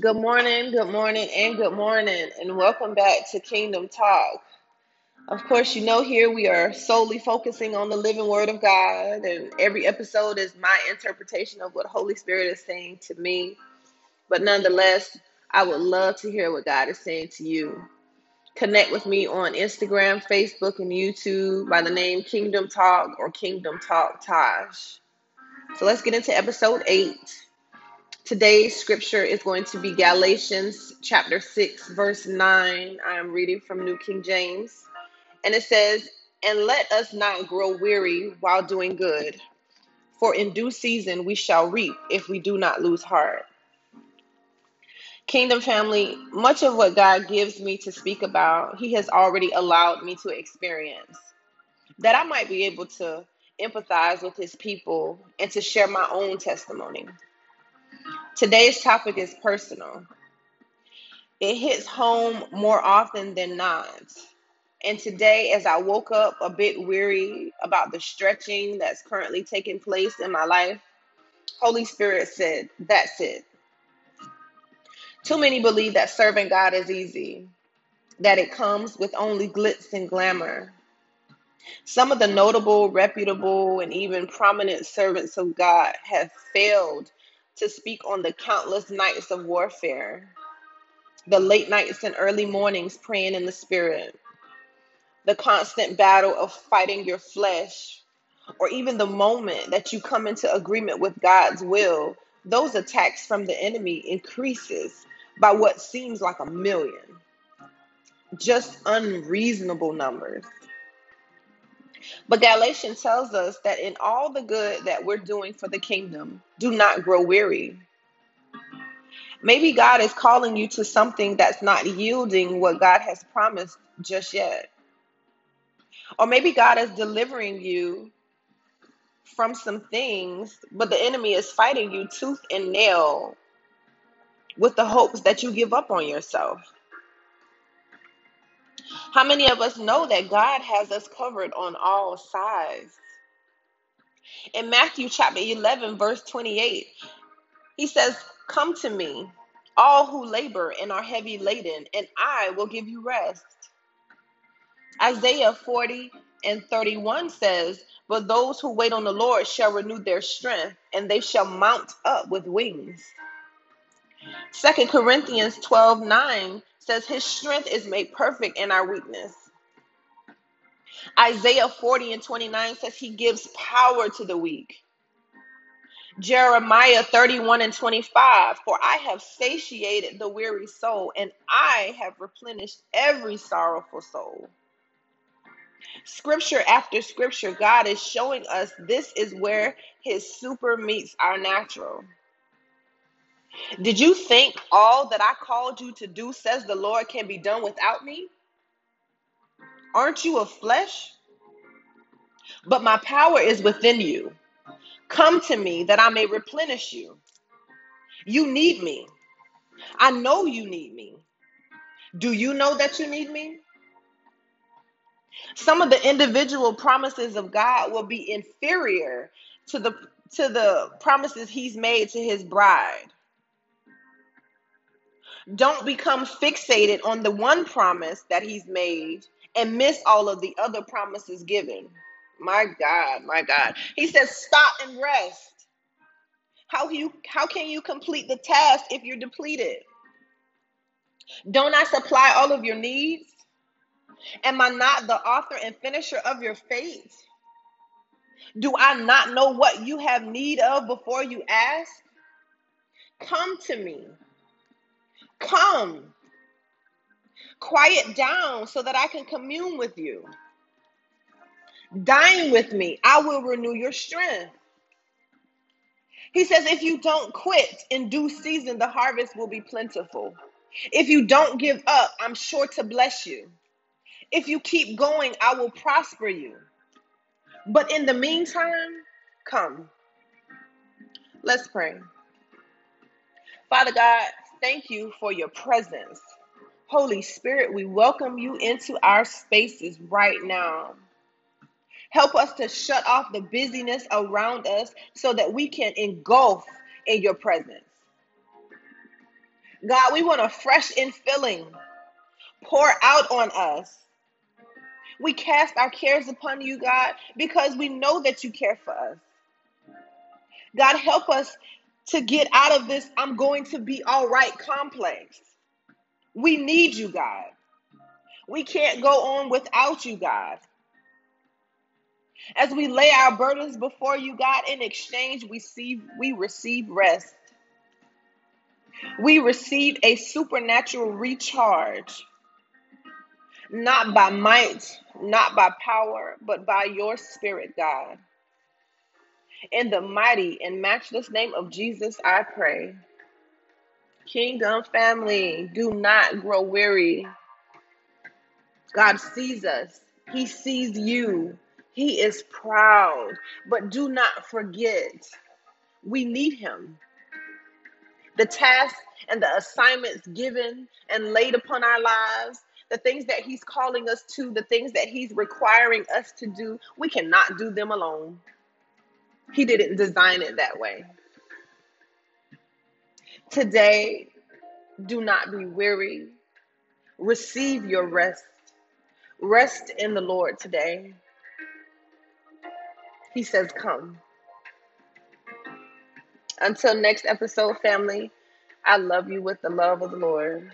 Good morning, good morning, and good morning, and welcome back to Kingdom Talk. Of course, you know, here we are solely focusing on the living Word of God, and every episode is my interpretation of what the Holy Spirit is saying to me. But nonetheless, I would love to hear what God is saying to you. Connect with me on Instagram, Facebook, and YouTube by the name Kingdom Talk or Kingdom Talk Taj. So let's get into episode 8. Today's scripture is going to be Galatians chapter 6, verse 9. I am reading from New King James. And it says, And let us not grow weary while doing good, for in due season we shall reap if we do not lose heart. Kingdom family, much of what God gives me to speak about, He has already allowed me to experience. That I might be able to empathize with His people and to share my own testimony. Today's topic is personal. It hits home more often than not. And today, as I woke up a bit weary about the stretching that's currently taking place in my life, Holy Spirit said, That's it. Too many believe that serving God is easy, that it comes with only glitz and glamour. Some of the notable, reputable, and even prominent servants of God have failed to speak on the countless nights of warfare, the late nights and early mornings praying in the Spirit, the constant battle of fighting your flesh, or even the moment that you come into agreement with God's will, those attacks from the enemy increases by what seems like a million. Just unreasonable numbers. But Galatians tells us that in all the good that we're doing for the kingdom, do not grow weary. Maybe God is calling you to something that's not yielding what God has promised just yet. Or maybe God is delivering you from some things, but the enemy is fighting you tooth and nail with the hopes that you give up on yourself. How many of us know that God has us covered on all sides? In Matthew chapter 11, verse 28, he says, Come to me, all who labor and are heavy laden, and I will give you rest. Isaiah 40 and 31 says, But those who wait on the Lord shall renew their strength, and they shall mount up with wings. Second Corinthians 12 9 says, His strength is made perfect in our weakness. Isaiah 40 and 29 says, He gives power to the weak. Jeremiah 31 and 25, For I have satiated the weary soul, and I have replenished every sorrowful soul. Scripture after scripture, God is showing us this is where His super meets our natural. Did you think all that I called you to do, says the Lord, can be done without me? Aren't you of flesh? But my power is within you. Come to me that I may replenish you. You need me. I know you need me. Do you know that you need me? Some of the individual promises of God will be inferior to the to the promises he's made to his bride. Don't become fixated on the one promise that he's made and miss all of the other promises given. My God, my God. He says, stop and rest. How you how can you complete the task if you're depleted? Don't I supply all of your needs? Am I not the author and finisher of your faith? Do I not know what you have need of before you ask? Come to me. Come. Quiet down so that I can commune with you. Dine with me. I will renew your strength. He says, if you don't quit in due season, the harvest will be plentiful. If you don't give up, I'm sure to bless you. If you keep going, I will prosper you. But in the meantime, come. Let's pray. Father God, thank you for your presence. Holy Spirit, we welcome you into our spaces right now. Help us to shut off the busyness around us so that we can engulf in your presence. God, we want a fresh infilling. Pour out on us. We cast our cares upon you, God, because we know that you care for us. God, help us to get out of this I'm going to be all right complex. We need you, God. We can't go on without you, God. As we lay our burdens before you, God, in exchange, we receive, we receive rest. We receive a supernatural recharge, not by might, not by power, but by your spirit, God. In the mighty and matchless name of Jesus, I pray. Kingdom family, do not grow weary. God sees us, He sees you. He is proud. But do not forget, we need Him. The tasks and the assignments given and laid upon our lives, the things that He's calling us to, the things that He's requiring us to do, we cannot do them alone. He didn't design it that way. Today, do not be weary. Receive your rest. Rest in the Lord today. He says, Come. Until next episode, family, I love you with the love of the Lord.